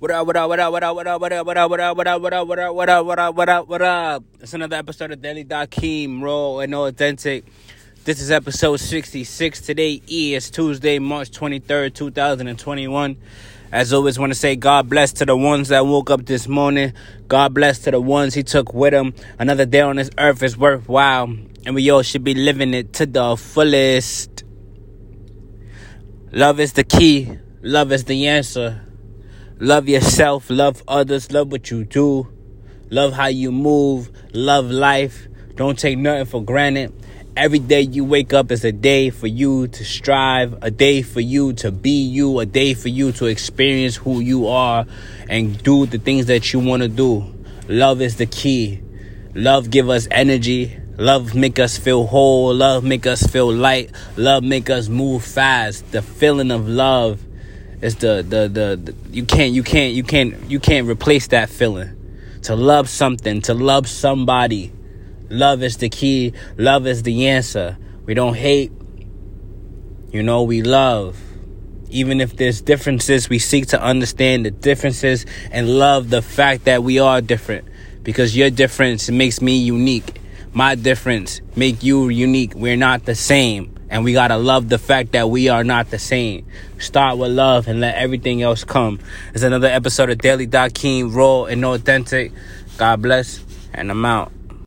What up, what up, what up, what up, what up, what up, what up, what up, what up, what up, what up, what up, what up, what up, what up? It's another episode of Daily Dakeem, raw and authentic. This is episode 66. Today E is Tuesday, March 23rd, 2021. As always, want to say God bless to the ones that woke up this morning. God bless to the ones He took with Him. Another day on this earth is worthwhile, and we all should be living it to the fullest. Love is the key. Love is the answer. Love yourself, love others, love what you do, love how you move, love life. Don't take nothing for granted. Every day you wake up is a day for you to strive, a day for you to be you, a day for you to experience who you are and do the things that you want to do. Love is the key. Love give us energy. Love make us feel whole. Love make us feel light. Love make us move fast. The feeling of love it's the, the the the, you can't you can't you can't you can't replace that feeling. To love something, to love somebody. Love is the key. Love is the answer. We don't hate. You know, we love. Even if there's differences, we seek to understand the differences and love the fact that we are different. Because your difference makes me unique. My difference make you unique. We're not the same. And we gotta love the fact that we are not the same. Start with love and let everything else come. It's another episode of Daily Dakeem, raw and authentic. God bless, and I'm out.